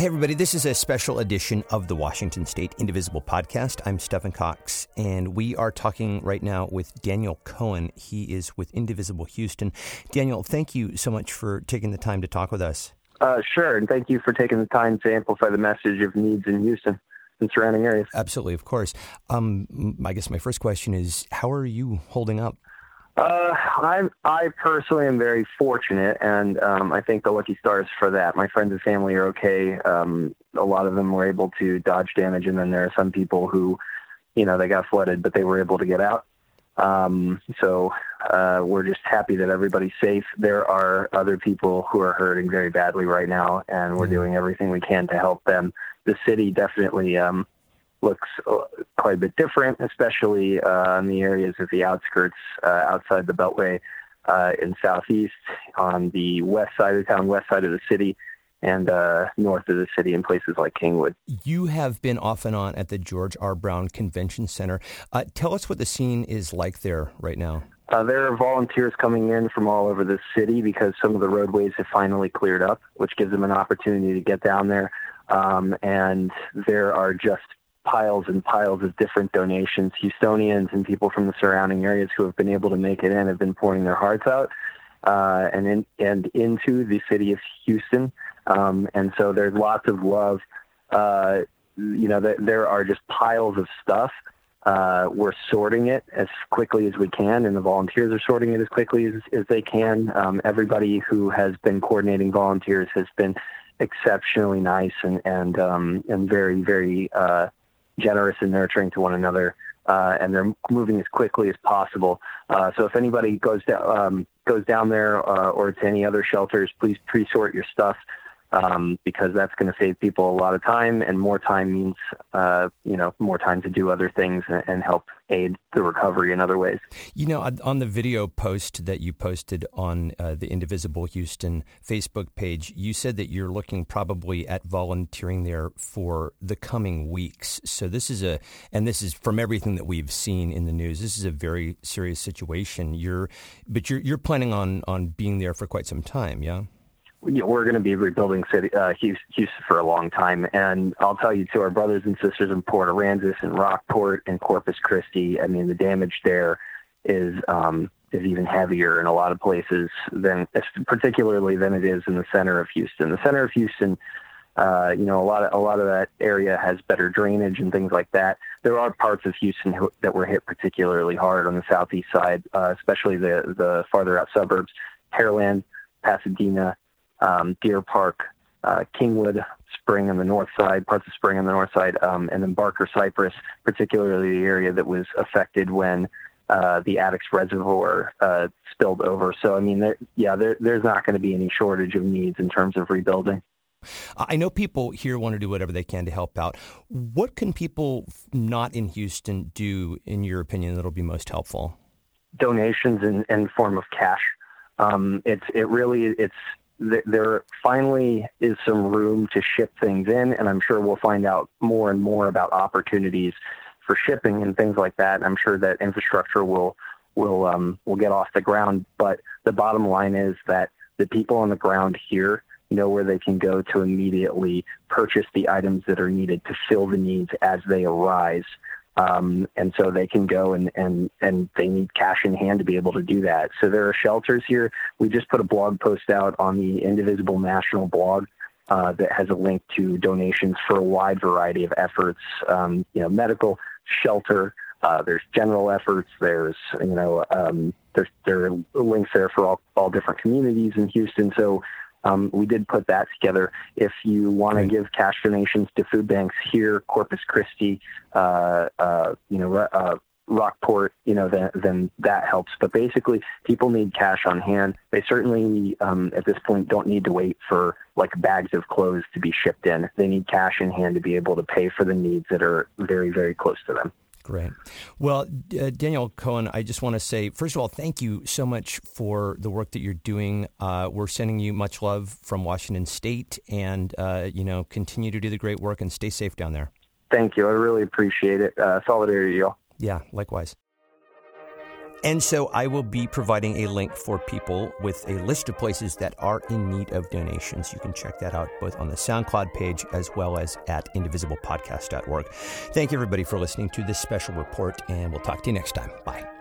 Hey, everybody, this is a special edition of the Washington State Indivisible podcast. I'm Stephen Cox, and we are talking right now with Daniel Cohen. He is with Indivisible Houston. Daniel, thank you so much for taking the time to talk with us. Uh, sure, and thank you for taking the time to amplify the message of needs in Houston and surrounding areas. Absolutely, of course. Um, I guess my first question is how are you holding up? Uh, I I personally am very fortunate, and um, I think the lucky stars for that. My friends and family are okay. Um, a lot of them were able to dodge damage, and then there are some people who, you know, they got flooded, but they were able to get out. Um, so uh, we're just happy that everybody's safe. There are other people who are hurting very badly right now, and we're mm-hmm. doing everything we can to help them. The city definitely um, looks uh, quite a bit different, especially uh, in the areas of the outskirts uh, outside the Beltway uh, in southeast, on the west side of town, west side of the city, and uh, north of the city in places like Kingwood. You have been off and on at the George R. Brown Convention Center. Uh, tell us what the scene is like there right now. Uh, there are volunteers coming in from all over the city because some of the roadways have finally cleared up, which gives them an opportunity to get down there. Um, and there are just piles and piles of different donations. Houstonians and people from the surrounding areas who have been able to make it in have been pouring their hearts out uh, and in, and into the city of Houston. Um, and so there's lots of love. Uh, you know, th- there are just piles of stuff. Uh, we're sorting it as quickly as we can, and the volunteers are sorting it as quickly as, as they can. Um, everybody who has been coordinating volunteers has been exceptionally nice and and um, and very very uh, generous and nurturing to one another, uh, and they're moving as quickly as possible. Uh, so if anybody goes down um, goes down there uh, or to any other shelters, please pre-sort your stuff um, because that's going to save people a lot of time, and more time means uh, you know more time to do other things and, and, help aid the recovery in other ways. You know, on the video post that you posted on uh, the Indivisible Houston Facebook page, you said that you're looking probably at volunteering there for the coming weeks. So this is a, and this is from everything that we've seen in the news. This is a very serious situation. You're, but you're you're planning on on being there for quite some time, yeah we're going to be rebuilding city, uh, Houston for a long time. And I'll tell you, to our brothers and sisters in Port Aransas and Rockport and Corpus Christi, I mean, the damage there is um, is even heavier in a lot of places than, particularly than it is in the center of Houston. The center of Houston, uh, you know, a lot of a lot of that area has better drainage and things like that. There are parts of Houston that were hit particularly hard on the southeast side, uh, especially the the farther out suburbs, Pearland, Pasadena um, Deer Park, uh, Kingwood, Spring on the north side, parts of Spring on the north side, um, and then Barker Cypress, particularly the area that was affected when uh, the Addicks Reservoir uh, spilled over. So, I mean, there, yeah, there, there's not going to be any shortage of needs in terms of rebuilding. I know people here want to do whatever they can to help out. What can people not in Houston do, in your opinion, that'll be most helpful? Donations in, in form of cash. Um, it's it really it's there finally is some room to ship things in, and I'm sure we'll find out more and more about opportunities for shipping and things like that. I'm sure that infrastructure will will um, will get off the ground. But the bottom line is that the people on the ground here know where they can go to immediately purchase the items that are needed to fill the needs as they arise. Um, and so they can go and, and, and they need cash in hand to be able to do that. So there are shelters here. We just put a blog post out on the Indivisible National blog uh, that has a link to donations for a wide variety of efforts, um, you know, medical, shelter, uh, there's general efforts. There's you know um, there's there are links there for all all different communities in Houston. So um, we did put that together. If you want to give cash donations to food banks here, Corpus Christi, uh, uh, you know, uh, Rockport, you know, then, then that helps. But basically, people need cash on hand. They certainly, um, at this point, don't need to wait for like bags of clothes to be shipped in. They need cash in hand to be able to pay for the needs that are very, very close to them. Great. Well, uh, Daniel Cohen, I just want to say, first of all, thank you so much for the work that you're doing. Uh, we're sending you much love from Washington State, and uh, you know, continue to do the great work and stay safe down there. Thank you. I really appreciate it. Uh, solidarity, y'all. Yeah, likewise. And so I will be providing a link for people with a list of places that are in need of donations. You can check that out both on the SoundCloud page as well as at indivisiblepodcast.org. Thank you, everybody, for listening to this special report, and we'll talk to you next time. Bye.